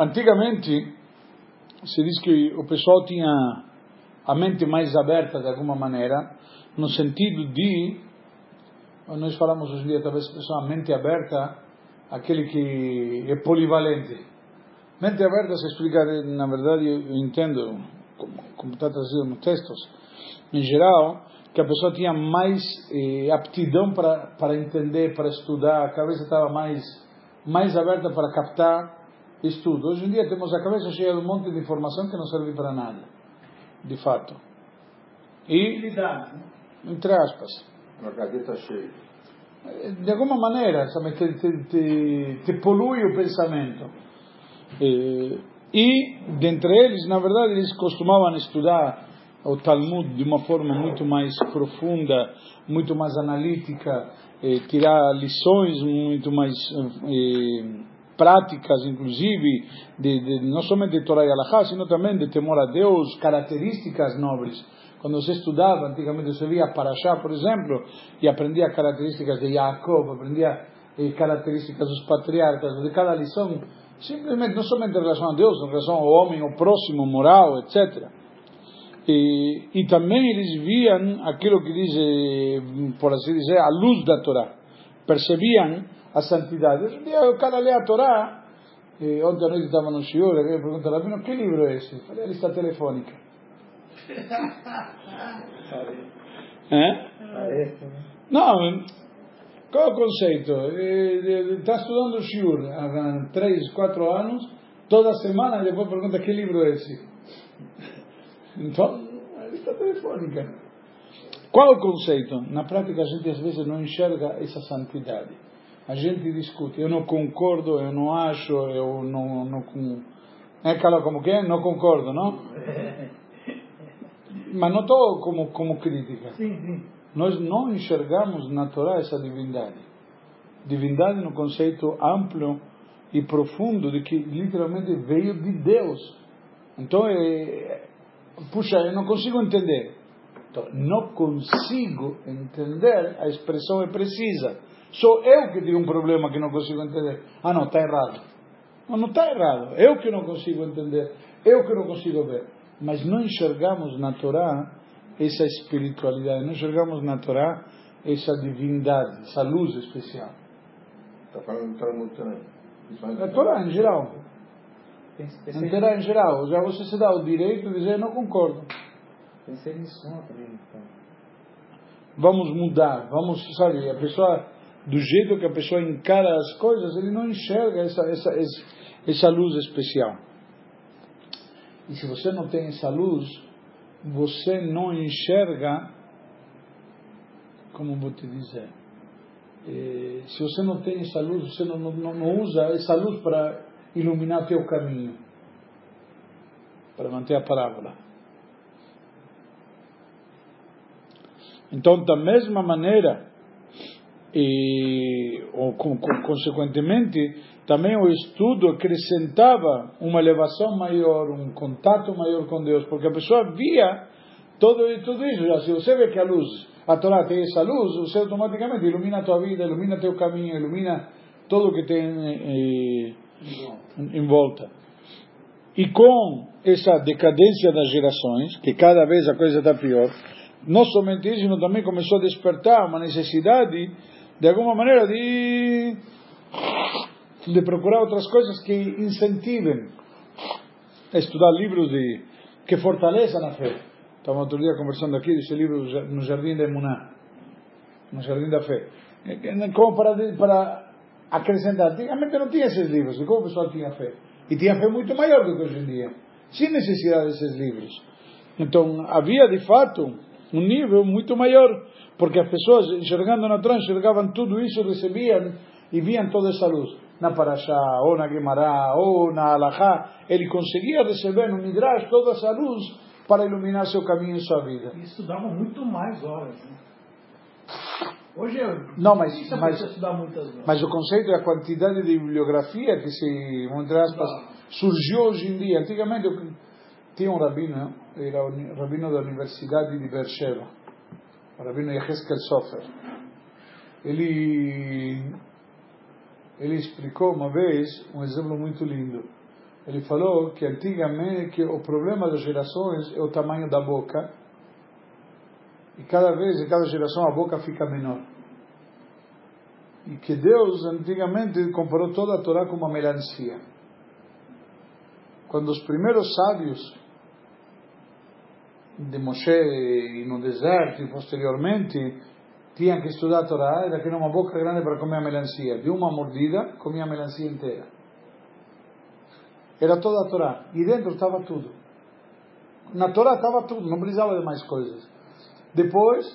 antigamente, se diz que o pessoal tinha a mente mais aberta de alguma maneira, no sentido de, nós falamos hoje em dia, talvez a pessoa, mente aberta, aquele que é polivalente. Mente aberta se explica, na verdade, eu entendo, como, está trazido nos textos, em geral, que a pessoa tinha mais eh, aptidão para, para entender, para estudar, a cabeça estava mais, mais aberta para captar estudo. Hoje em dia temos a cabeça cheia de um monte de informação que não serve para nada, de fato. E, entre aspas. Uma gaveta cheia. De alguma maneira, sabe, te, te, te, te polui o pensamento. E, e, dentre eles, na verdade, eles costumavam estudar o Talmud de uma forma muito mais profunda, muito mais analítica, eh, tirar lições muito mais eh, práticas, inclusive, de, de, não somente de Torah e Alahá, sino também de temor a Deus, características nobres. Quando você estudava, antigamente você via Parashá, por exemplo, e aprendia características de Jacob, aprendia eh, características dos patriarcas, de cada lição, simplesmente, não somente em relação a Deus, em relação ao homem, ao próximo, moral, etc. E, e também eles viam aquilo que diz, por assim dizer, a luz da Torá. Percebiam a santidade. Hoje em dia o cara lê a Torá, e ontem à noite estava no Shiur, e pergunta Rabino, que livro é esse? Eu falei, a lista telefônica. é? Não, qual é o conceito? Está estudando o Shiur há 3, 4 anos, toda semana, depois pergunta que livro é esse? Então, a lista telefônica. Qual é o conceito? Na prática, a gente às vezes não enxerga essa santidade a gente discute, eu não concordo, eu não acho, eu não. não é aquela como que é? Não concordo, não? Mas não estou como, como crítica. Sim, sim. Nós não enxergamos na Torá essa divindade. Divindade no conceito amplo e profundo de que literalmente veio de Deus. Então, é, puxa, eu não consigo entender. Então, não consigo entender, a expressão é precisa Sou eu que tenho um problema que não consigo entender. Ah, não, está errado. Não, não está errado. Eu que não consigo entender. Eu que não consigo ver. Mas não enxergamos na Torá essa espiritualidade. Não enxergamos na Torá essa divindade, essa luz especial. Está falando do Talmud também. Na Torá em geral. Na Torá em geral. Já você se dá o direito de dizer não concordo. Pensei nisso também. Então. Vamos mudar. Vamos, sabe, a pessoa do jeito que a pessoa encara as coisas, ele não enxerga essa, essa, essa luz especial. E se você não tem essa luz, você não enxerga, como vou te dizer, eh, se você não tem essa luz, você não, não, não usa essa luz para iluminar teu caminho, para manter a parábola. Então, da mesma maneira, e ou, consequentemente também o estudo acrescentava uma elevação maior, um contato maior com Deus, porque a pessoa via todo, tudo isso. Já, se você vê que a luz, a Torá tem essa luz, você automaticamente ilumina a tua vida, ilumina teu caminho, ilumina tudo que tem eh, em volta. E com essa decadência das gerações, que cada vez a coisa está pior, não somente isso, mas também começou a despertar uma necessidade de alguma maneira de, de procurar outras coisas que incentivem a estudar livros de, que fortaleçam a fé. Estava outro dia conversando aqui desse livro no Jardim da Emuná, no Jardim da Fé. Como para, para acrescentar. Antigamente não tinha esses livros, e como o pessoal tinha fé? E tinha fé muito maior do que hoje em dia, sem necessidade desses livros. Então havia de fato um nível muito maior porque as pessoas enxergando na Torá, enxergavam tudo isso, recebiam e viam toda essa luz. Na Parashá, ou na Gemara, ou na Alahá, ele conseguia receber no Midrash toda essa luz para iluminar seu caminho e sua vida. E estudavam muito mais horas. Né? Hoje eu não, mas, mas, estudar muitas horas. mas o conceito é a quantidade de bibliografia que se, entre aspas, surgiu hoje em dia. Antigamente eu tinha um rabino, era o rabino da Universidade de Beersheba Rabino Yeheskel Sofer. Ele, ele explicou uma vez um exemplo muito lindo. Ele falou que antigamente que o problema das gerações é o tamanho da boca. E cada vez, em cada geração, a boca fica menor. E que Deus, antigamente, comparou toda a Torá com uma melancia. Quando os primeiros sábios de Moshe e no deserto posteriormente tinham que estudar a Torá, era que era uma boca grande para comer a melancia. De uma mordida, comia melancia inteira. Era toda a Torá. E dentro estava tudo. Na Torá estava tudo, não precisava de mais coisas. Depois,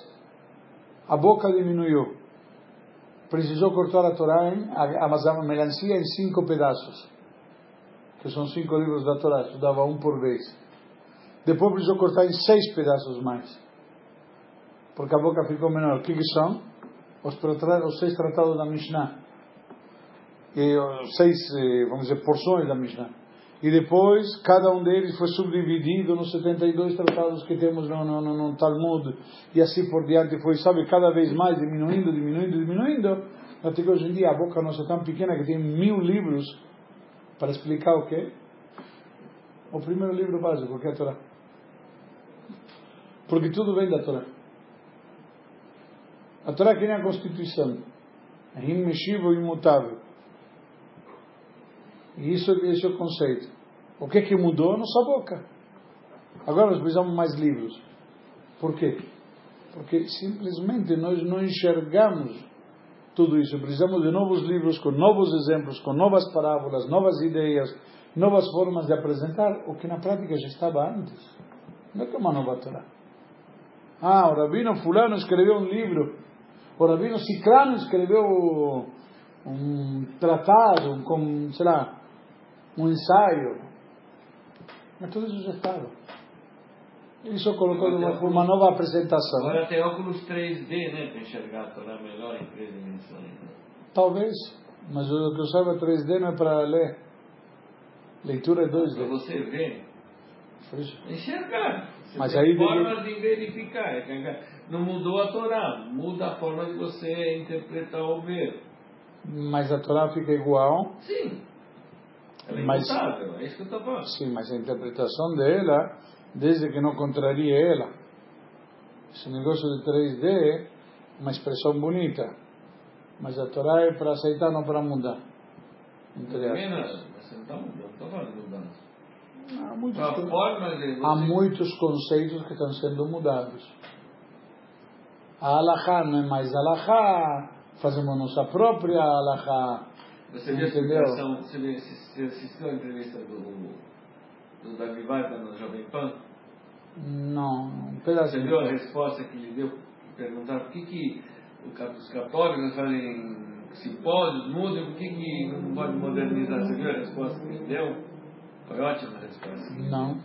a boca diminuiu. Precisou cortar a Torá, em, a, a melancia em cinco pedaços. Que são cinco livros da Torá, estudava um por vez. Depois precisou cortar em seis pedaços mais. Porque a boca ficou menor. O que, que são? Os, os seis tratados da Mishnah. E os seis, eh, vamos dizer, porções da Mishnah e depois cada um deles foi subdividido nos 72 tratados que temos no, no, no, Talmud, e assim por diante foi, sabe, cada vez mais diminuindo, diminuindo, diminuindo, até que hoje em dia a boca nossa é tão pequena que tem mil livros para explicar o quê? O primeiro livro básico, que é a Torá. Porque tudo vem da Torá. A Torá é que nem a Constituição. É imexível e imutável. E isso, esse é o conceito. O que é que mudou? Nossa boca. Agora nós precisamos mais livros. Por quê? Porque simplesmente nós não enxergamos tudo isso. Precisamos de novos livros, com novos exemplos, com novas parábolas, novas ideias, novas formas de apresentar o que na prática já estava antes. Não é que é uma nova Torá. Ah, o Rabino Fulano escreveu um livro. O Rabino Ciclano escreveu um tratado com, sei lá, um ensaio. Mas tudo isso já estava. Ele só colocou uma, uma nova apresentação. Agora tem óculos 3D, né? Para enxergar a Torá melhor em três dimensões. Né? Talvez. Mas o que eu saiba 3D não é para ler. Leitura é 2D. Para você ver. Enxergar. Você Mas aí formas de verificar. Não mudou a Torá. Muda a forma de você interpretar ou ver. Mas a Torá fica igual. Sim. Ela é Mas- é isso que eu estou falando. Sim, mas a interpretação dela, desde que não contrarie ela. Esse negócio de 3D é uma expressão bonita. Mas a Torá é para aceitar, não para mudar. Entre não, aspas. você não estou falando. Há muitos, A forma de você... há muitos conceitos que estão sendo mudados. A Alahá não é mais Alahá, fazemos nossa própria Alahá. Você viu a explicação, você você assistiu a entrevista do, do Davi no Jovem Pan? Não, um Você pedacinho. viu a resposta que ele deu? Perguntaram por que, que os católicos fazem simpósios, mudam, por que, que não pode modernizar? Você viu a resposta que ele deu? Foi ótima a resposta. Não.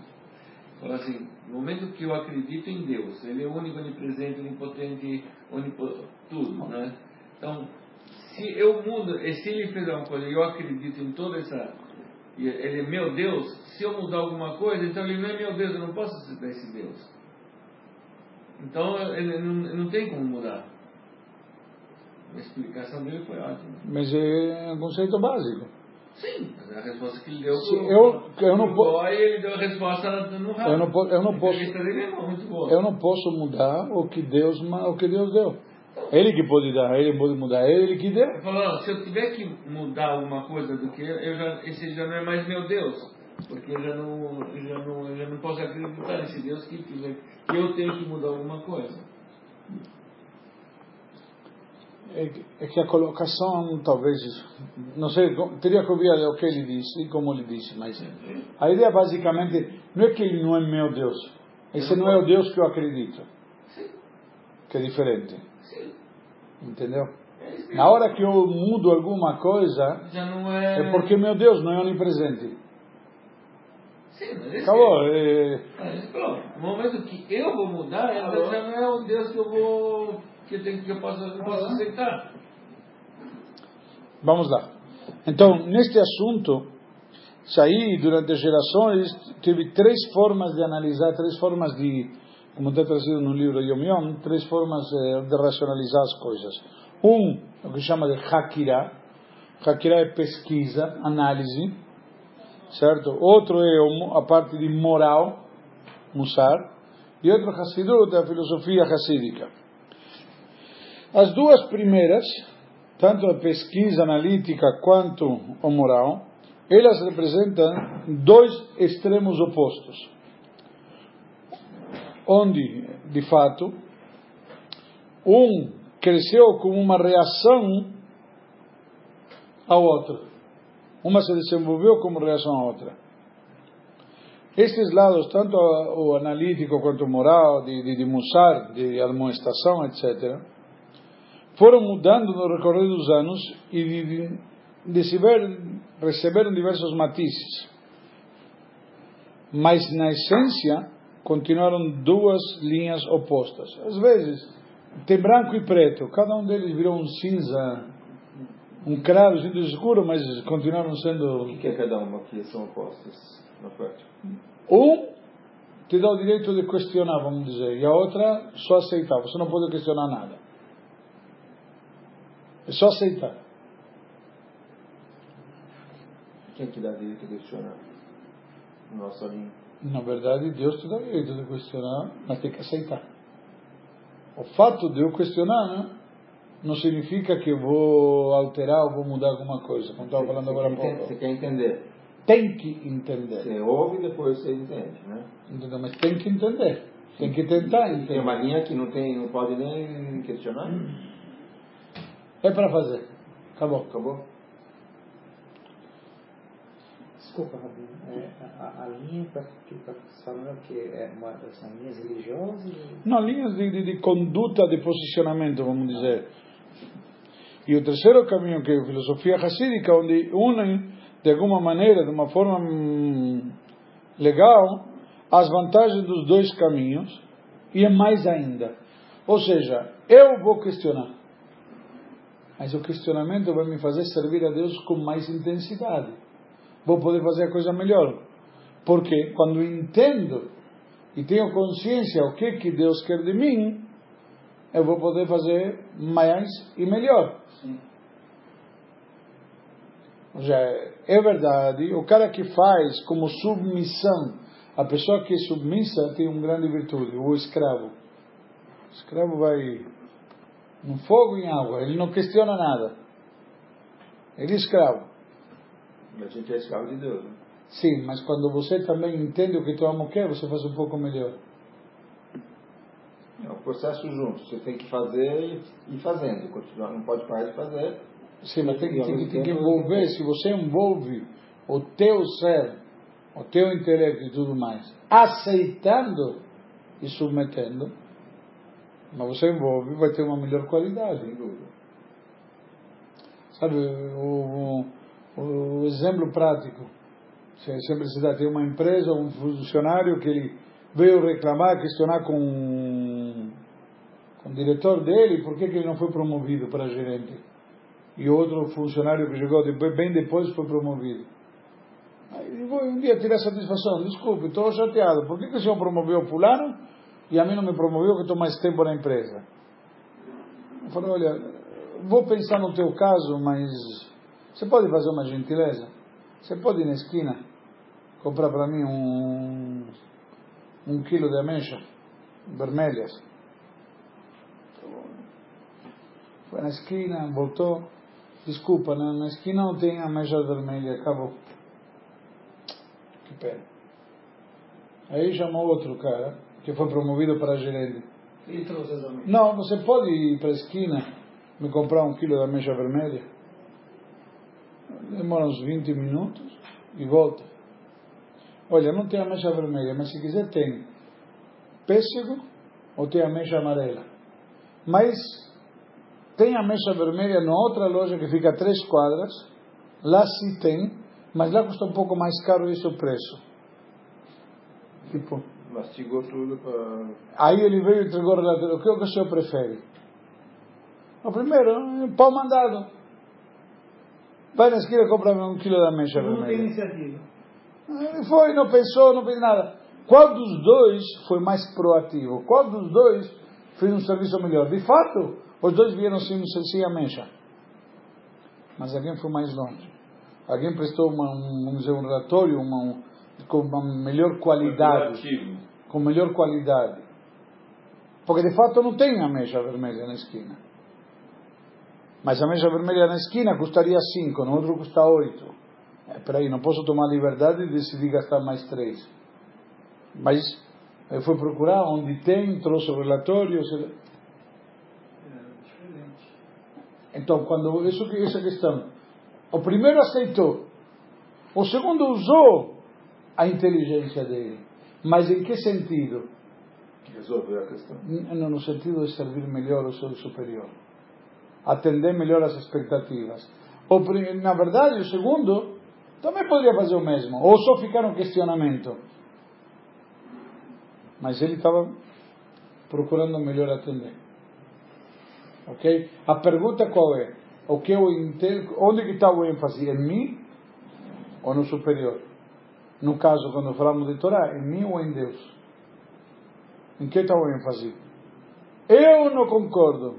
Falou assim, no momento que eu acredito em Deus, Ele é único, onipresente, onipotente, onipo, tudo, né? Então, se eu mudo, e se Ele fez uma coisa e eu acredito em toda essa... Ele é meu Deus, se eu mudar alguma coisa, então Ele não é meu Deus, eu não posso aceitar esse Deus. Então, ele não, não tem como mudar. A explicação dele foi ótima. Mas é um conceito básico. Sim, mas a resposta que ele deu Sim, pro- eu- eu não pro boy, ele deu a resposta no rádio. Eu não po- eu não posso- é. Eu não posso mudar o que Deus, o que Deus deu. Ele que pode dar, ele pode mudar, é ele que deu. Ele falou, "Não, se eu tiver que mudar alguma coisa do que eu, já, esse já não é mais meu Deus. Porque eu já não, eu já não, eu já não posso acreditar nesse Deus que, que eu tenho que mudar alguma coisa. É que- é que a colocação, talvez, não sei, teria que ouvir o que ele disse e como ele disse, mas a ideia basicamente não é que ele não é meu Deus. Esse não é o Deus que eu acredito. Que é diferente. Sim, Entendeu? é Na hora que eu mudo alguma coisa, é. é porque meu Deus não é onipresente. Sim, mas esse Acabou. é- ele falou, no momento que eu vou mudar, já não é o Deus que eu vou. Que eu, tenho, que eu posso, eu posso aceitar. Vamos lá. Então, neste assunto, Saí, durante gerações, teve três formas de analisar, três formas de, como está trazido no livro Yom Yom, três formas eh, de racionalizar as coisas. Um, o que chama de Hakira. Hakira é pesquisa, análise. certo? Outro é a parte de moral, Musar, e outro Hassidut é a filosofia hassídica. As duas primeiras, tanto a pesquisa analítica quanto a moral, elas representam dois extremos opostos. Onde, de fato, um cresceu como uma reação ao outro. Uma se desenvolveu como reação à outra. Estes lados, tanto o analítico quanto o moral, de, de, de musar, de admoestação, etc., foram mudando no recorrer dos anos e receber, receberam diversos matizes. Mas, na essência, continuaram duas linhas opostas. Às vezes, tem branco e preto, cada um deles virou um cinza um claro cinto escuro, mas continuaram sendo. O que é cada uma que são opostas na prática? Um te dá o direito de questionar, vamos dizer, e a outra só aceitar. Você não pode questionar nada. É só aceitar. Quem que dá direito de questionar? Nossa linha. Na verdade, Deus te dá o direito de questionar, mas tem que aceitar. O fato de eu questionar, né? não significa que eu vou alterar ou vou mudar alguma coisa, como estava falando agora há pouco. Você quer entender. Tem que entender. Você ouve e depois você entende, né? Entendeu? Mas tem que entender. Tem que tentar entender. Tem uma linha que não, tem, não pode nem questionar? É para fazer. Acabou. Acabou? Desculpa, Rabino. É, a, a, linha para que está falando que é uma, são linhas religiosas? Não, linhas de, de, de conduta, de posicionamento, vamos dizer. E o terceiro caminho, que é a filosofia racídica, onde unem, de alguma maneira, de uma forma hum, legal, as vantagens dos dois caminhos, e é mais ainda. Ou seja, eu vou questionar, mas o questionamento vai me fazer servir a Deus com mais intensidade. Vou poder fazer a coisa melhor. Porque quando entendo e tenho consciência o que, que Deus quer de mim, eu vou poder fazer mais e melhor. Já é verdade, o cara que faz como submissão, a pessoa que é submissa tem uma grande virtude, o escravo. O escravo vai no fogo e em água, ele não questiona nada. Ele é escravo. A gente é escravo de Deus. Né? Sim, mas quando você também entende o que teu amo quer, você faz um pouco melhor. É um processo junto. Você tem que fazer e ir fazendo. Não pode parar de fazer. Sim, mas tem, tem, tem, tem que envolver. Se você envolve o teu ser, o teu intelecto e tudo mais, aceitando e submetendo, mas você envolve, vai ter uma melhor qualidade. Sabe, o, o, o exemplo prático. Sempre se dá, tem uma empresa, um funcionário que ele veio reclamar, questionar com, com o diretor dele por que, que ele não foi promovido para gerente. E outro funcionário que chegou depois, bem depois foi promovido. Aí vou um dia tirar satisfação, desculpe, estou chateado, por que, que o senhor promoveu fulano e a mim não me promoveu que estou mais tempo na empresa? Eu falei, olha, vou pensar no teu caso, mas você pode fazer uma gentileza? Você pode ir na esquina comprar para mim um, um quilo de ameixa vermelhas? Foi na esquina, voltou. Desculpa, na, na esquina não tem ameixa vermelha, acabou. Que pena. Aí chamou outro cara, que foi promovido para gerente. Não, você pode ir para a esquina me comprar um quilo de ameixa vermelha? Demora uns 20 minutos e volta. Olha, não tem ameixa vermelha, mas se quiser tem pêssego ou tem ameixa amarela. Mas tem ameixa vermelha na outra loja que fica a três quadras. Lá sim tem, mas lá custa um pouco mais caro esse o preço. Tipo. Mastigou tudo para. Aí ele veio e entregou o relatório. O que, é que o senhor prefere? O primeiro, pão mandado. Vai na esquina e compra um quilo de ameixa Não tem iniciativa. Ele foi, não pensou, não fez nada. Qual dos dois foi mais proativo? Qual dos dois fez um serviço melhor? De fato, os dois vieram sem, sem ameixa. Mas alguém foi mais longe. alguém prestou uma, um, vamos dizer, um relatório uma, com uma melhor qualidade. Com melhor qualidade. Porque de fato não tem a mecha vermelha na esquina. Mas a mecha vermelha na esquina custaria 5, no outro custa 8. É, peraí, não posso tomar liberdade de decidir gastar mais 3. Mas eu fui procurar onde tem, trouxe o relatório. Então, quando isso que essa questão, o primeiro aceitou, o segundo usou a inteligência dele, mas em que sentido? Resolveu a questão. No sentido de servir melhor o seu superior, atender melhor as expectativas. O, pri- na verdade, o segundo também poderia fazer o mesmo, ou só ficar no questionamento. Mas ele estava procurando melhor atender. Ok? A pergunta qual é? O que eu entendo, onde que está o ênfase? Em mim ou no superior? No caso, quando falamos de Torá, em mim ou em Deus? Em que está o ênfase? Eu não concordo.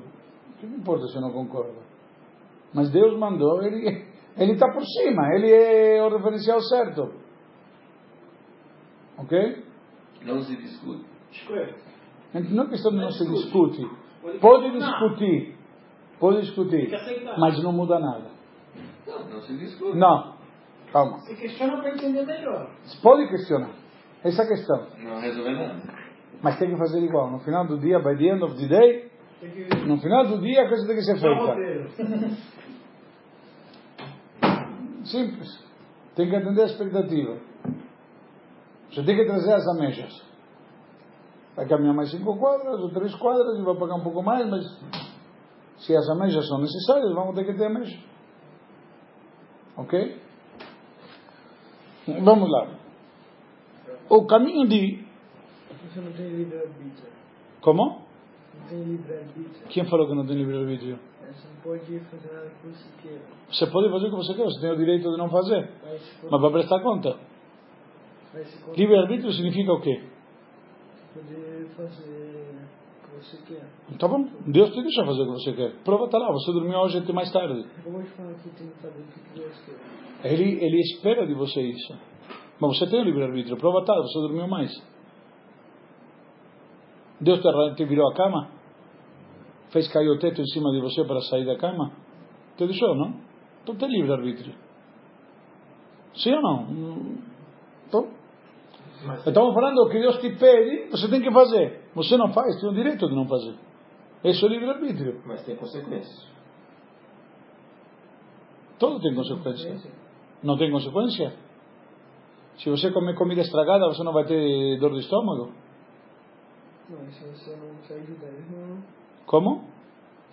Que não importa se eu não concordo. Mas Deus mandou, ele ele está por cima, ele é o referencial certo. Ok? Não se discute. Não é questão de não se discute. Pode discutir, pode discutir, mas não muda nada. Não, não se discute. Não, calma. Você questiona para entender melhor. Pode questionar. Essa é a questão. Não resolve nada. Mas tem que fazer igual. No final do dia, by the end of the day, que no final do dia a coisa tem que ser feita. Simples. Tem que atender a expectativa. Você tem que trazer as ameixas. Vai caminhar mais cinco quadras ou três quadras e vai pagar um pouco mais, mas se as ameixas são necessárias, vamos ter que ter ameixas. Ok? Vamos lá. O caminho de. Como? Não tem livre-arbítrio. Quem falou que não tem livre-arbítrio? Não pode fazer nada que você queira. Você pode fazer o que você quer, você tem o direito de não fazer. Mas Mas vai prestar conta. Livre-arbítrio significa o quê? poder fazer você quer. Tá bom, Deus te deixa fazer o que você quer. Prova está lá, você dormiu hoje até mais tarde. Ele, ele espera de você isso. Mas você tem o livre-arbítrio, prova está, você dormiu mais. Deus te, arran- te virou a cama? Fez cair o teto em cima de você para sair da cama? Te deixou, não? Então tem livre-arbítrio. Sim ou não? Hum, Então, estamos falando que Deus te pede, você tem que fazer. Você não faz, tem o direito de não fazer. Esse é o livre-arbítrio. Mas tem consequências. Tudo tem consequência. Não tem consequência? Se você comer comida estragada, você não vai ter dor de estômago? Não, se você não sair judaísmo, não. Como?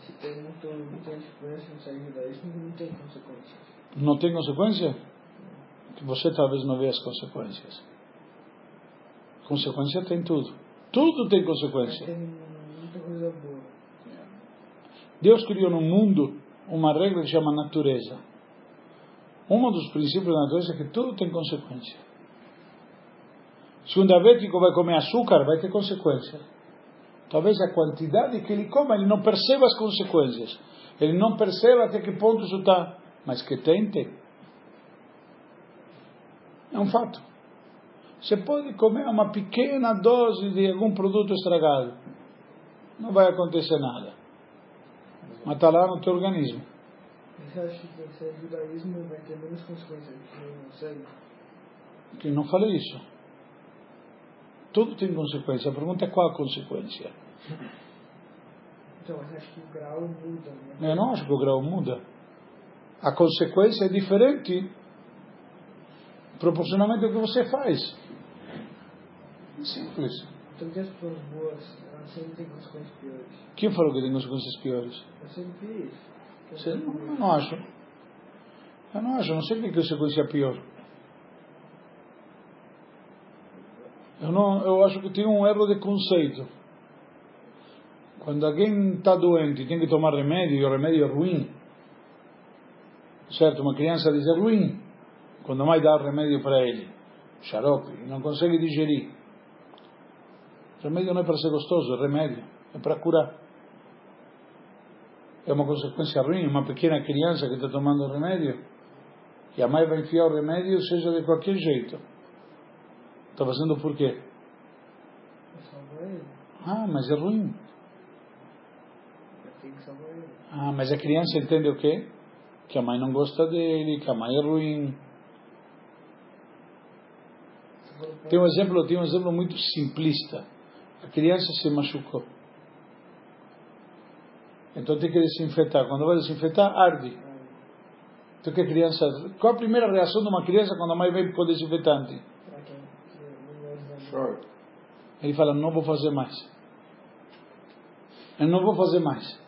Se tem muito, muita influência no sair judaísmo, não tem consequências. Não tem consequência? Você talvez não veja as consequências. Consequência tem tudo. Tudo tem consequência. Deus criou no mundo uma regra que chama natureza. Um dos princípios da natureza é que tudo tem consequência. Se um diabético vai comer açúcar, vai ter consequência. Talvez a quantidade que ele coma, ele não perceba as consequências. Ele não perceba até que ponto isso está. Mas que tem, tem. É um fato. Você pode comer uma pequena dose de algum produto estragado. Não vai acontecer nada. Mas está lá no teu organismo. Você acha que se é judaísmo vai ter menos consequências do que não não falei isso. Tudo tem consequência. A pergunta é qual a consequência. Então, você acha que o grau muda, né? Eu não acho que o grau muda. A consequência é diferente proporcionalmente ao que você faz. Simples. Então, que as pessoas boas, elas sempre têm consequências piores. Quem falou que tem consequências piores? Eu sempre vi isso. Não, eu boas- não acho. Eu não acho. Eu não sei o que é consequência pior. Eu, não, eu acho que tem um erro de conceito. Quando alguém está doente e tem que tomar remédio e o remédio é ruim, certo? Uma criança diz é ruim, quando a mãe dá remédio para ele, xarope, e não consegue digerir. Remédio não é para ser gostoso, é remédio, é para curar. É uma consequência ruim, uma pequena criança que está tomando remédio, E a mãe vai enfiar o remédio, seja de qualquer jeito. Está fazendo por quê? Ah, mas é ruim. Ah, mas a criança entende o quê? Que a mãe não gosta dele, que a mãe é ruim. Tem um exemplo, tem um exemplo muito simplista. A criança se machucou. Então tem que desinfetar. Quando vai desinfetar, arde. Então que a criança, qual a primeira reação de uma criança quando a mãe vem com o desinfetante? Ele fala, não vou fazer mais. Eu não vou fazer mais.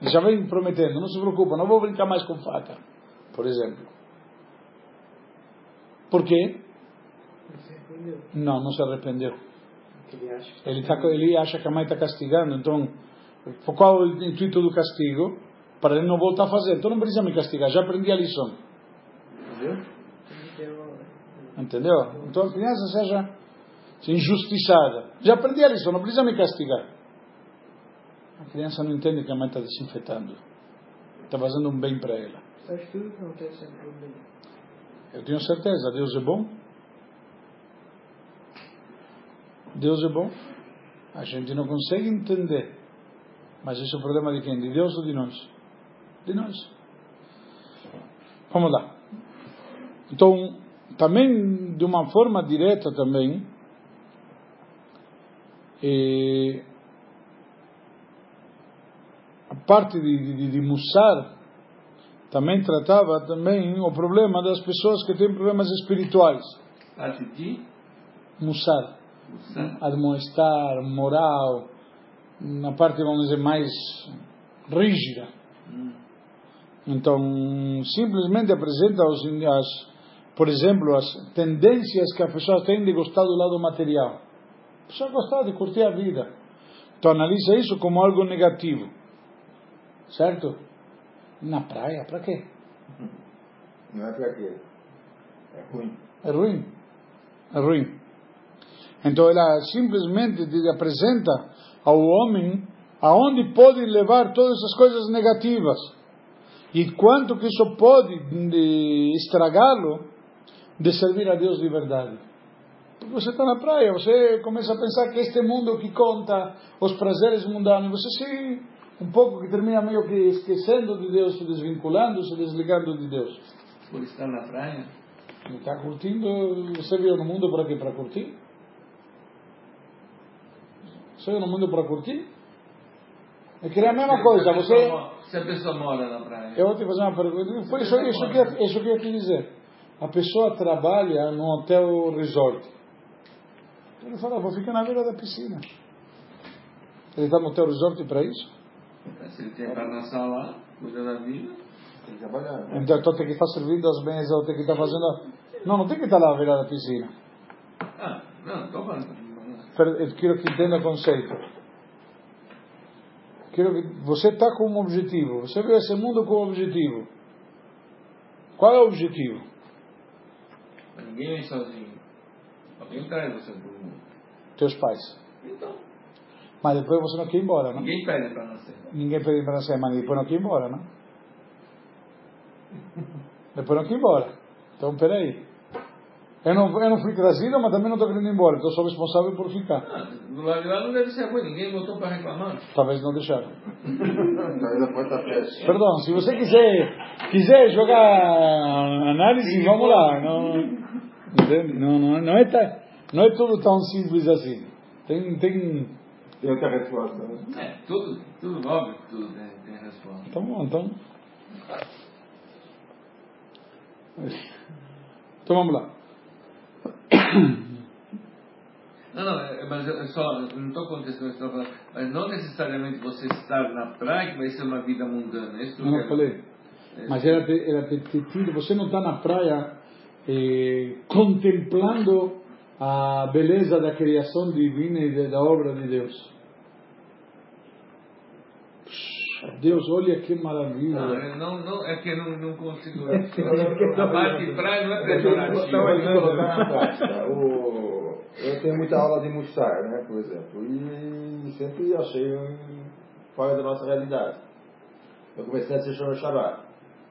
Ele já vem prometendo, não se preocupa, não vou brincar mais com faca, por exemplo. Por quê? Não, não se arrependeu. Ele acha que Ele, tá, ele acha que a mãe está castigando, então, qual é o intuito do castigo? Para ele não voltar a fazer. Então não precisa me castigar, já aprendi a lição. Entendeu? Então a criança seja injustiçada. Já aprendi a lição, não precisa me castigar. A criança não entende que a mãe está desinfetando. Está fazendo um bem para ela. Faz tudo que não tem sempre problema. Eu tenho certeza, Deus é bom. Deus é bom. A gente não consegue entender. Mas esse é o problema de quem? De Deus ou de nós? De nós. Vamos lá. Então, também de uma forma direta também, eh, a parte de, de, de Mussar também tratava também o problema das pessoas que têm problemas espirituais. Parte de Mussar, Admoestar, moral, na parte, vamos dizer, mais rígida. Hum. Então, simplesmente apresenta, os, as, por exemplo, as tendências que a pessoa tem de gostar do lado material. A pessoa gostar de curtir a vida. Então, analisa isso como algo negativo. Certo? Na praia, para quê? Não é pra quê? É ruim. É ruim. É ruim. Então ela simplesmente te apresenta ao homem aonde pode levar todas essas coisas negativas e quanto que isso pode de estragá-lo de servir a Deus de verdade. Porque você está na praia, você começa a pensar que este mundo que conta os prazeres mundanos, você se um pouco que termina meio que esquecendo de Deus, se desvinculando, se desligando de Deus. Por estar na praia. Está curtindo? Você veio no mundo para quê? Para curtir? Veio no mundo para curtir? É que é a mesma coisa. Se a Você, Se a pessoa mora na praia. eu vou te fazer uma pergunta. Foi isso, isso, que, eu- isso que eu te dizer. A pessoa trabalha no hotel resort. Ele fala, vou ficar na beira da piscina. Ele está no hotel resort para isso? Se ele tem para nascer lá, cuida da vida. Tem que trabalhar. né? Então, então tem que estar servindo as mesas, ou tem que estar fazendo. Não, não tem que estar lá na beira da piscina. Ah, não, estou falando. Quero que entenda o conceito. Quero que você está com um objetivo. Você vê esse mundo com um objetivo. Qual é o objetivo? Ninguém vem sozinho. Alguém traz você para o mundo. Teus pais. Então, Mas depois você não quer ir embora, não? ninguém pede para nascer. Ninguém pede para nascer, mas depois não quer ir embora, não? Depois não quer ir embora. Então, peraí. Eu não, eu não fui trazido, mas também não estou querendo ir embora. Então, sou responsável por ficar. Ah, do lado de lá não deve ser ruim, ninguém botou para reclamar. Talvez não deixaram. Talvez a porta feche. Perdão, se você quiser, quiser jogar análise, vamos lá. Não, entende? Não, não, não, é, não é tudo tão simples assim. Tem, tem. Tem outra resposta, né? É, tudo, tudo óbvio que tudo tem, tem resposta. Então, bom, então. Então vamos lá. Não, não, é- mas eu só, eu não estou contestando mas não necessariamente você estar na praia que vai ser uma vida mundana. É Isso que Eu não quero- falei. Mas era era ter, ter tido. Você não está na praia eh, contemplando a beleza da criação divina e da obra de Deus. Puxa, Deus, olha que maravilha. Não, é- não, não, é que eu não, não consigo. É A parte de praia não é Então, pejorativa. O- Eu tenho muita aula de Mussar, né, por exemplo, e sempre achei um- fora da nossa realidade. Eu comecei a no Shabbat.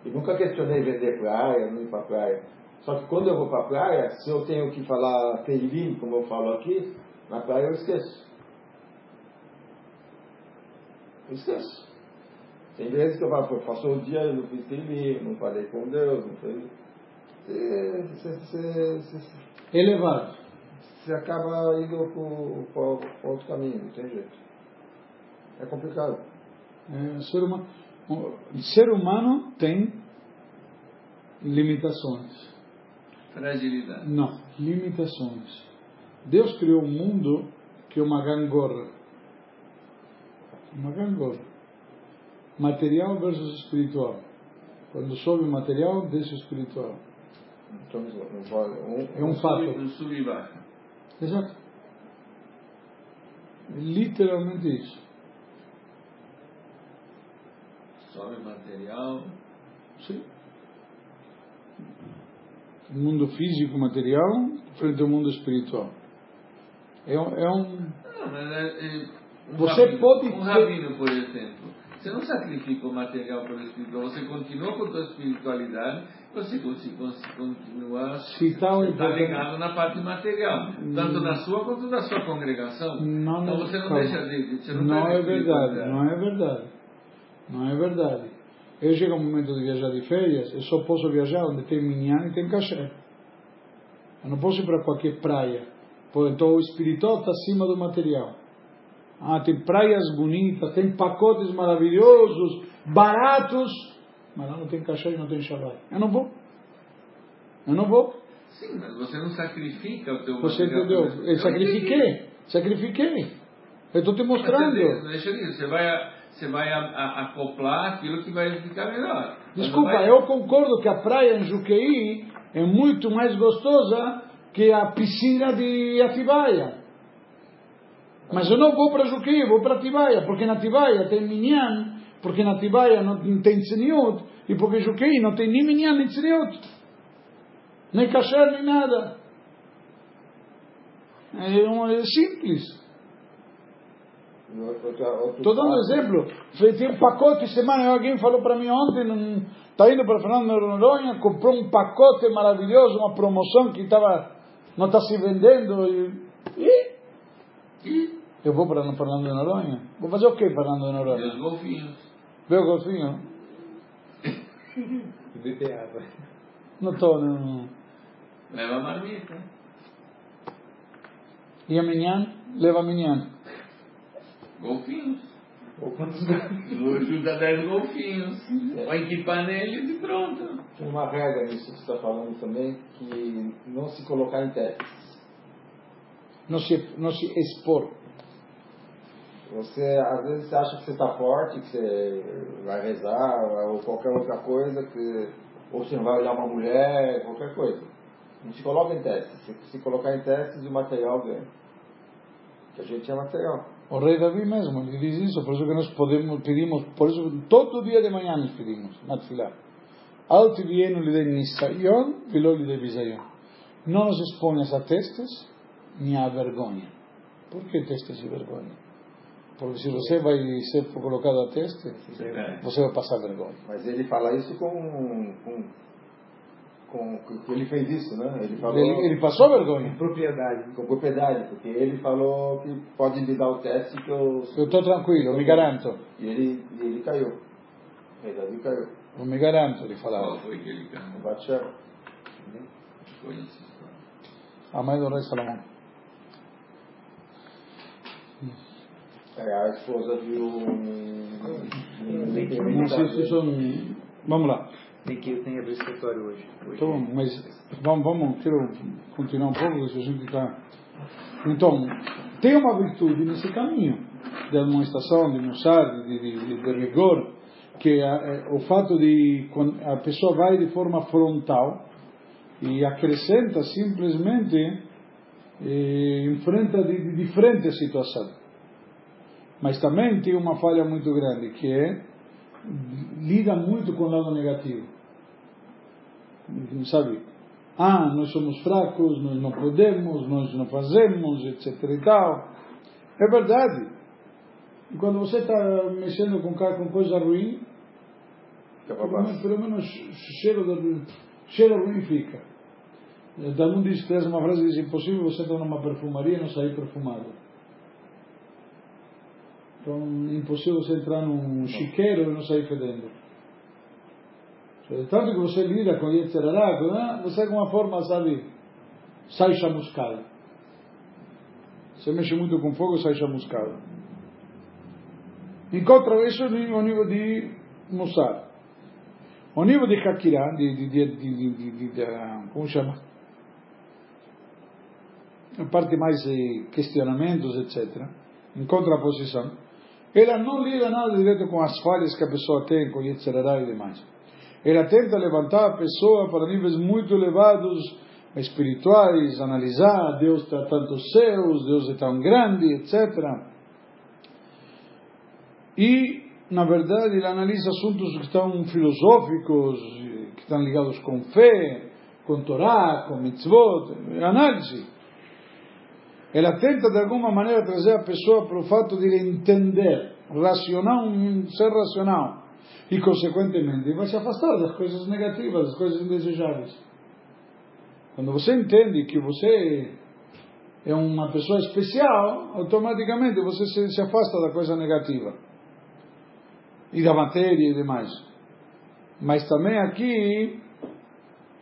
E nunca questionei vender praia, não ir para praia. Só que quando eu vou para praia, se eu tenho que falar Teilim, como eu falo aqui, na praia eu esqueço. Eu esqueço. Tem vezes que eu falo, passou o dia, eu não fiz Teilim, não falei com Deus, não falei. Você, você, você, Elevado. você acaba indo para outro caminho, não tem jeito. É complicado. É, ser, humano, o ser humano tem limitações. Fragilidade. Não, limitações. Deus criou um mundo que é uma gangorra. Uma gangorra. Material versus espiritual. Quando sobe o material, desce o espiritual. Então, um, É um fato. Um sub e baixa. Exato. Literalmente isso. Sobe material. Sim. O mundo físico, material, frente ao mundo espiritual. É, um- é um. Não, mas é, é, um Você rabino, pode Um rabino, por exemplo. Você não sacrifica o material pelo espiritual, você continua com a tua espiritualidade, você continua, Se é importante- ligado na parte material, tanto da sua quanto da sua congregação. Não, então não, você não deixa de. Você não, Não é verdade, não é verdade. Não é verdade. Eu chego ao momento de viajar de férias, eu só posso viajar onde tem minyan e tem caché. Eu não posso ir para qualquer praia. Então o espiritual está acima do material. Ah, tem praias bonitas, tem pacotes maravilhosos, baratos, mas lá não tem caché e não tem Shabbat. Eu não vou. Eu não vou. Sim, mas você não sacrifica o teu Você entendeu? pelo- Eu entendi. sacrifiquei. Sacrifiquei. Eu estou te mostrando. Deixa disso, você vai, a- você vai a- a- acoplar aquilo que vai ficar melhor. Desculpa, vai- eu concordo que a praia em Juqueí é muito mais gostosa que a piscina de Atibaia. Mas eu não vou para Juqueí, vou para Atibaia, porque na Atibaia tem minyan, porque na Atibaia não tem tzeniut, e porque em Juqueí não tem nem minyan nem tzeniut. Nem kasher, nem nada. É, um- é simples. Estou dando um exemplo. Tem um pacote semana, alguém falou para mim ontem, está indo para Fernando Noronha, comprou um pacote maravilhoso, uma promoção que estava, não está se vendendo. E, e E eu vou para Fernando de Noronha? Vou fazer o quê Fernando de Noronha? os golfinhos. Vê o golfinho? Beber água. Não estou, não. Leva a marmita. E amanhã, leva amanhã. Golfinhos. Ou quantos gatos? Ajuda 10 golfinhos. Põe equipar neles e pronto. Tem uma regra nisso que você está falando também, que não se colocar em testes. Não se, não se expor. Você, às vezes, acha que você está forte, que você vai rezar, ou qualquer outra coisa, que, ou você não vai olhar uma mulher, qualquer coisa. Não se coloca em testes. Se se colocar em testes, o material ganha. Que a gente é material. O rei Davi mesmo, ele diz isso, por isso que nós podemos, pedimos, por isso todo dia de manhã nós pedimos, na tefilá. Al tivienu lhe de nisayon, vilo lhe de bisayon. Não nos exponhas a testes, nem a vergonha. Por que testes e vergonha? Porque se você vai ser colocado a teste, É. você vai passar vergonha. Mas ele fala isso com. com, com que ele fez isso, né? Ele falou Ele, ele passou vergonha. Propriedade. com propriedade, porque ele falou que pode me dar o teste que eu. Eu estou tranquilo, eu me garanto. E ele, e ele caiu. O Davi caiu. Eu me garanto, ele Qual falava. foi aquele O cara? Batsheva. Conheço. A mãe do rei Salomão. É, a esposa viu um. Não sei se. Vamos lá. Nem que eu tenha do escritório hoje. hoje. Então, mas vamos, vamos, quero continuar um pouco, se a gente está. Então, tem uma virtude nesse caminho de administração, de mostrar, de, de, de, de rigor, que é, é, o fato de quando a pessoa vai de forma frontal e acrescenta simplesmente eh, enfrenta de, de diferente situação. Mas também tem uma falha muito grande, que é lida muito com o lado negativo sabe? Ah, nós somos fracos, nós não podemos, nós não fazemos, etc e tal. É verdade. E quando você está mexendo com, com coisa ruim, Pelo menos, pelo menos cheiro, de, cheiro ruim fica. Eh, Talmud diz, traz uma frase diz, impossível você entrar numa perfumaria e não sair perfumado. Então, impossível você entrar num chiqueiro e não sair fedendo. Tanto que você lida com Yetzerará, né, você de alguma forma, sabe, sai chamuscado. Você mexe muito com fogo, sai chamuscado. Encontra isso no nível de Mussar. O nível de Hakira, de, de, de, de, ah, como chama? A parte mais de questionamentos, etc. Em contraposição. Ela não lida nada direto com as falhas que a pessoa tem, com Yetzirará e demais. Ela tenta levantar a pessoa para níveis muito elevados, espirituais, analisar, Deus está tantos céus, Deus é tão grande, etc. E, na verdade, ele analisa assuntos que estão filosóficos, que estão ligados com fé, com Torá, com mitzvot, análise. Ela tenta, de alguma maneira, trazer a pessoa para o fato de ele entender, racional, ser racional. E, consequentemente, vai se afastar das coisas negativas, das coisas indesejáveis. Quando você entende que você é uma pessoa especial, automaticamente você se, se afasta da coisa negativa e da matéria e demais. Mas também aqui,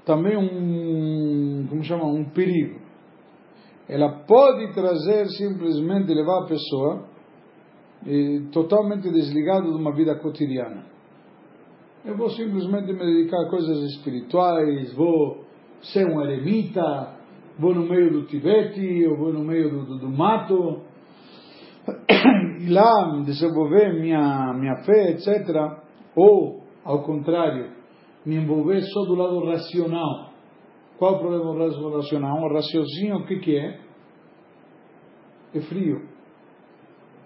também um, como chama, um perigo. Ela pode trazer simplesmente levar a pessoa eh, totalmente desligado de uma vida cotidiana. Eu vou simplesmente me dedicar a coisas espirituais, vou ser um eremita, vou no meio do Tibete, eu vou no meio do, do, do mato, e lá desenvolver minha, minha fé, etc. Ou, ao contrário, me envolver só do lado racional. Qual o problema racional? O raciocínio, o que, que é? É frio.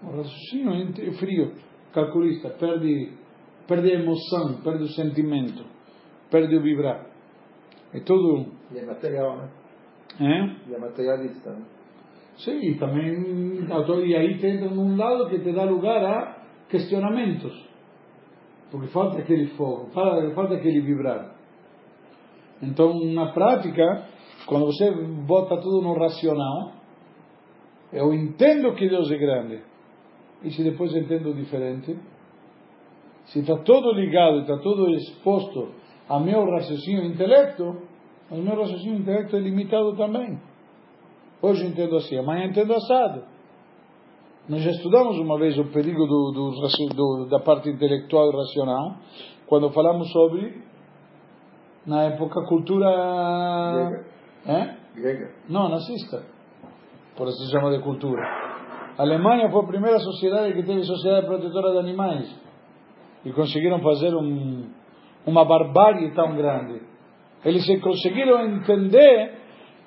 O raciocínio é frio, calculista, perde, perde a emoção, perde o sentimento, perde o vibrar. É tudo. E é material, né? É? E é materialista, né? Sim, e também, e aí te entra num lado que te dá lugar a questionamentos. Porque falta aquele fogo, falta aquele vibrar. Então, na prática, quando você bota tudo no racional, eu entendo que Deus é grande. E se depois entendo diferente? Se está todo ligado, está todo exposto a meu raciocínio intelecto, mas meu raciocínio intelecto é limitado também. Hoje entendo assim, amanhã entendo assado. Nós já estudamos uma vez o perigo do, do, do, da parte intelectual e racional, quando falamos sobre, na época, cultura. Grega. É? Grega. Não, nazista. Por isso se chama de cultura. A Alemanha foi a primeira sociedade que teve sociedade protetora de animais. E conseguiram fazer um, uma barbárie tão grande. Eles conseguiram entender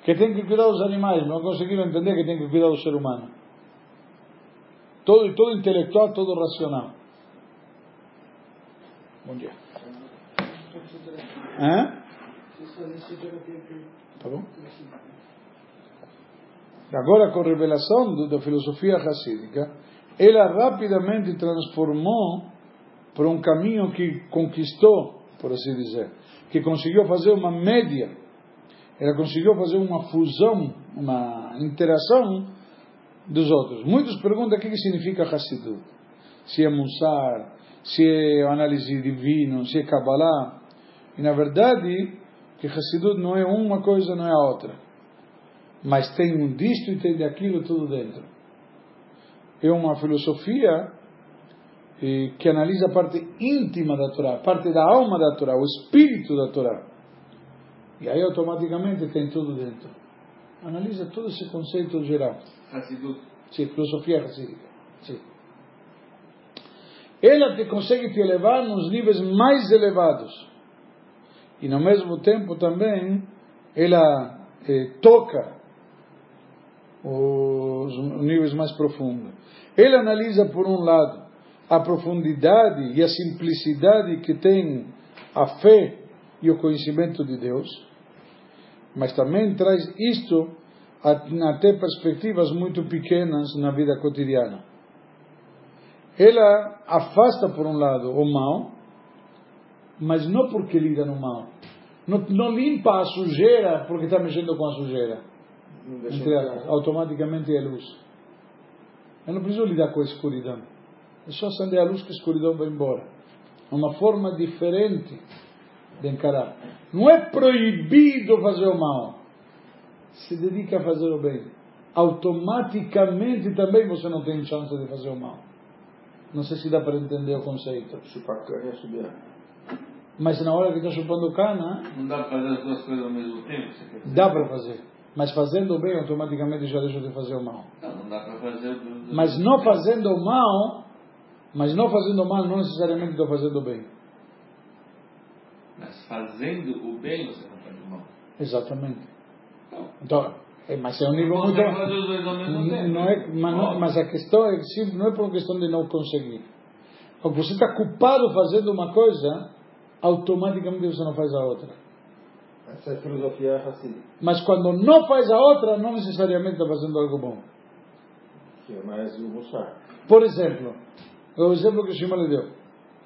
que tem que cuidar dos animais, não conseguiram entender que tem que cuidar do ser humano. Todo, todo intelectual, todo racional. Bom dia. Hã? Tá bom? Agora, com a revelação do, da filosofia racídica, ela rapidamente transformou para um caminho que conquistou, por assim dizer, que conseguiu fazer uma média, ela conseguiu fazer uma fusão, uma interação dos outros. Muitos perguntam o que significa Hassidut. Se é Mussar, se é análise divino, se é Kabbalah. E na verdade, que Hassidut não é uma coisa, não é a outra. Mas tem um disto e tem daquilo tudo dentro. É uma filosofia que analisa a parte íntima da Torá, a parte da alma da Torá, o espírito da Torá. E aí automaticamente tem tudo dentro. Analisa todo esse conceito geral. Hassidut. Sim, filosofia racídica. Sim. Ela te consegue te elevar nos níveis mais elevados. E no mesmo tempo também ela eh, toca os níveis mais profundos. Ele analisa, por um lado, a profundidade e a simplicidade que tem a fé e o conhecimento de Deus, mas também traz isto até perspectivas muito pequenas na vida cotidiana. Ela afasta, por um lado, o mal, mas não porque lida no mal. Não, não limpa a sujeira porque está mexendo com a sujeira. Automaticamente é luz. Eu não preciso lidar com a escuridão. É só acender a luz que a escuridão vai embora. É uma forma diferente de encarar. Não é proibido fazer o mal. Se dedica a fazer o bem. Automaticamente também você não tem chance de fazer o mal. Não sei se dá para entender o conceito. Chupar cana e subir. Mas na hora que está chupando cana, Não dá para fazer as duas coisas ao mesmo tempo? Dá para fazer. Mas fazendo o bem, automaticamente já deixa de fazer o mal. Não, não dá para fazer. Mas não fazendo o mal, mas não fazendo o mal, não necessariamente estou fazendo o bem. Mas fazendo o bem, você não faz o mal. Exatamente. Então, Então, é, mas é um nível muito. tempo. Não é, mas, não- mas a questão é que sim, não é por questão de não conseguir. Quando você está culpado fazendo uma coisa, automaticamente você não faz a outra. Essa é a filosofia racista, Mas quando não faz a outra, não necessariamente está fazendo algo bom. que é mais o Mussar. Por exemplo, o exemplo que o Shima lhe deu.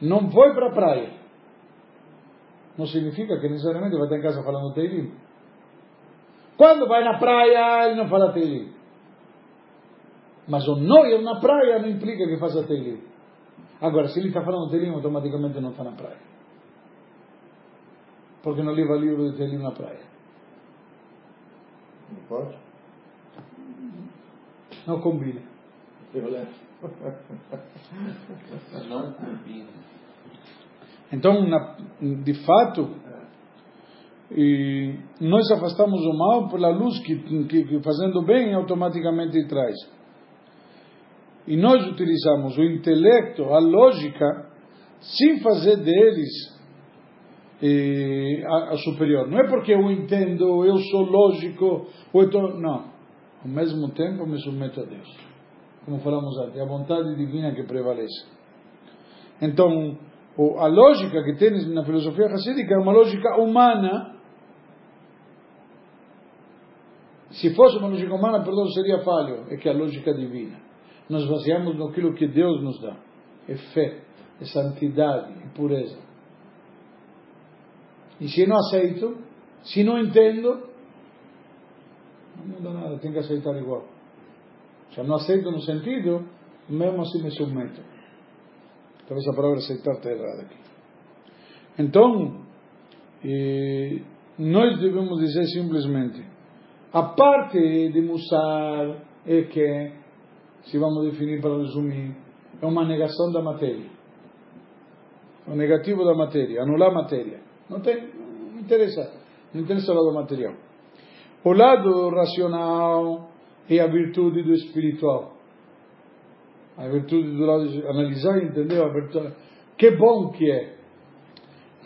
Não foi para a praia. Não significa que necessariamente vai estar em casa falando Teilim. Quando vai na praia, ele não fala Teilim. Mas o não ir na praia não implica que faça Teilim. Agora, se ele está falando Teilim, automaticamente não está na praia. Porque não leva livro de Teilim na praia. Não pode? Não combina. Violento. Não combina. Então, na, de fato, e nós afastamos o mal pela luz que, que, que fazendo bem automaticamente traz. E nós utilizamos o intelecto, a lógica, sem fazer deles eh, a, a superior. Não é porque eu entendo, eu sou lógico, ou tô, não. Ao mesmo tempo me submeto a Deus. Como falamos antes, é a vontade divina que prevalece. Então, a lógica que tem na filosofia racídica é uma lógica humana. Se fosse uma lógica humana, perdão, seria falho. É que a lógica divina. Nós baseamos naquilo que Deus nos dá. É fé, é santidade, é pureza. E se não aceito, se não entendo, não muda nada, tem que aceitar igual. Eu não aceito no sentido, mesmo assim me submeto. Talvez a palavra aceitar está errada aqui. Então, eh, nós devemos dizer simplesmente, a parte de Mussar é que, se vamos definir para resumir, é uma negação da matéria. O negativo da matéria, anular a matéria. Não tem, não interessa, não interessa o lado material. O lado racional é a virtude do espiritual. A virtude do lado de analisar entender a virtude. Que bom que é.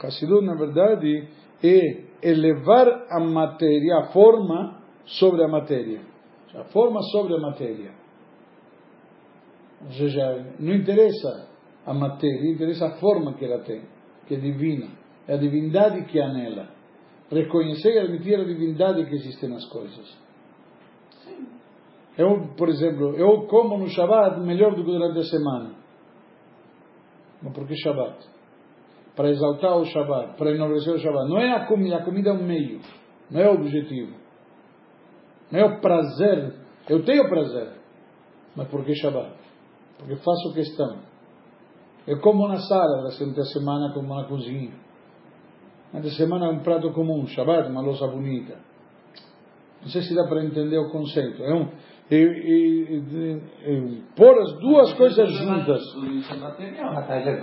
Hassidut, na verdade, é elevar a matéria, a forma sobre a matéria. A forma sobre a matéria. Ou seja, não interessa a matéria, interessa a forma que ela tem, que é divina. É a divindade que há nela. Reconhecer e admitir a divindade que existe nas coisas. Eu, por exemplo, eu como no Shabbat melhor do que durante a semana. Mas por que Shabbat? Para exaltar o Shabbat, para enobrecer o Shabbat. Não é a comida, a comida é um meio, não é o objetivo. Não é o prazer. Eu tenho prazer, mas por que Shabbat? Porque faço questão. Eu como na sala, durante a semana como na cozinha. Durante a semana é um prato comum, Shabbat, uma louça bonita. Não sei se dá para entender o conceito. É um, e, e, e, pôr as duas coisas juntas. Tudo isso é material.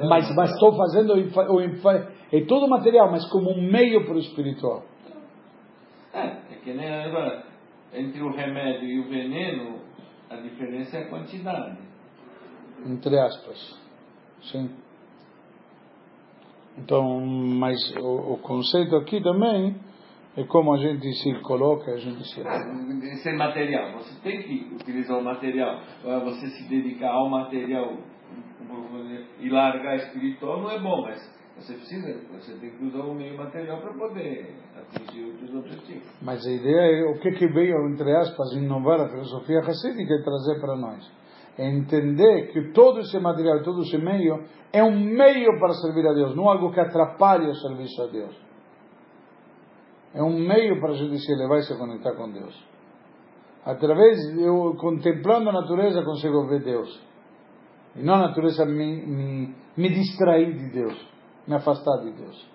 Mas, mas estou fazendo o é todo material, mas como um meio para o espiritual. É, é que nem agora, entre o remédio e o veneno, a diferença é a quantidade. Entre aspas. Sim. Então, mas o, o conceito aqui também é como a gente se coloca, a gente se. Ser material, você tem que utilizar o material. Você se dedicar ao material e largar espiritual não é bom, mas você precisa, você tem que usar o meio material para poder atingir os seus objetivos. Mas a ideia é o que, que veio, entre aspas, inovar a filosofia racídica e trazer para nós. É entender que todo esse material, todo esse meio, é um meio para servir a Deus, não algo que atrapalhe o serviço a Deus. É um meio para a gente se elevar e se conectar com Deus. Através, eu contemplando a natureza, consigo ver Deus. E não a natureza me, me, me distrair de Deus, me afastar de Deus.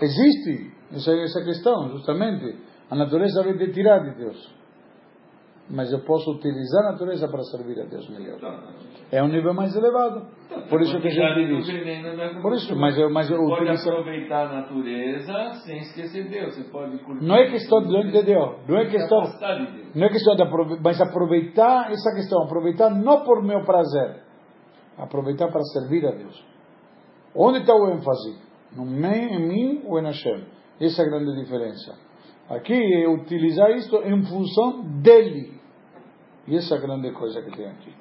Existe essa, essa questão, justamente. A natureza vem te tirar de Deus. Mas eu posso utilizar a natureza para servir a Deus melhor. É um nível mais elevado. Por isso que a gente diz. Por isso, mas eu, mas eu pode utilizo. aproveitar a natureza sem esquecer Deus. Você pode Não é questão de? Não é se questão. afastar de Deus. Não é questão de aproveitar, mas aproveitar essa questão, aproveitar não por meu prazer, aproveitar para servir a Deus. Onde está o ênfase? No mim, em mim ou em Hashem? Essa é a grande diferença. Aqui é utilizar isto em função dele. E essa é a grande coisa que tem aqui.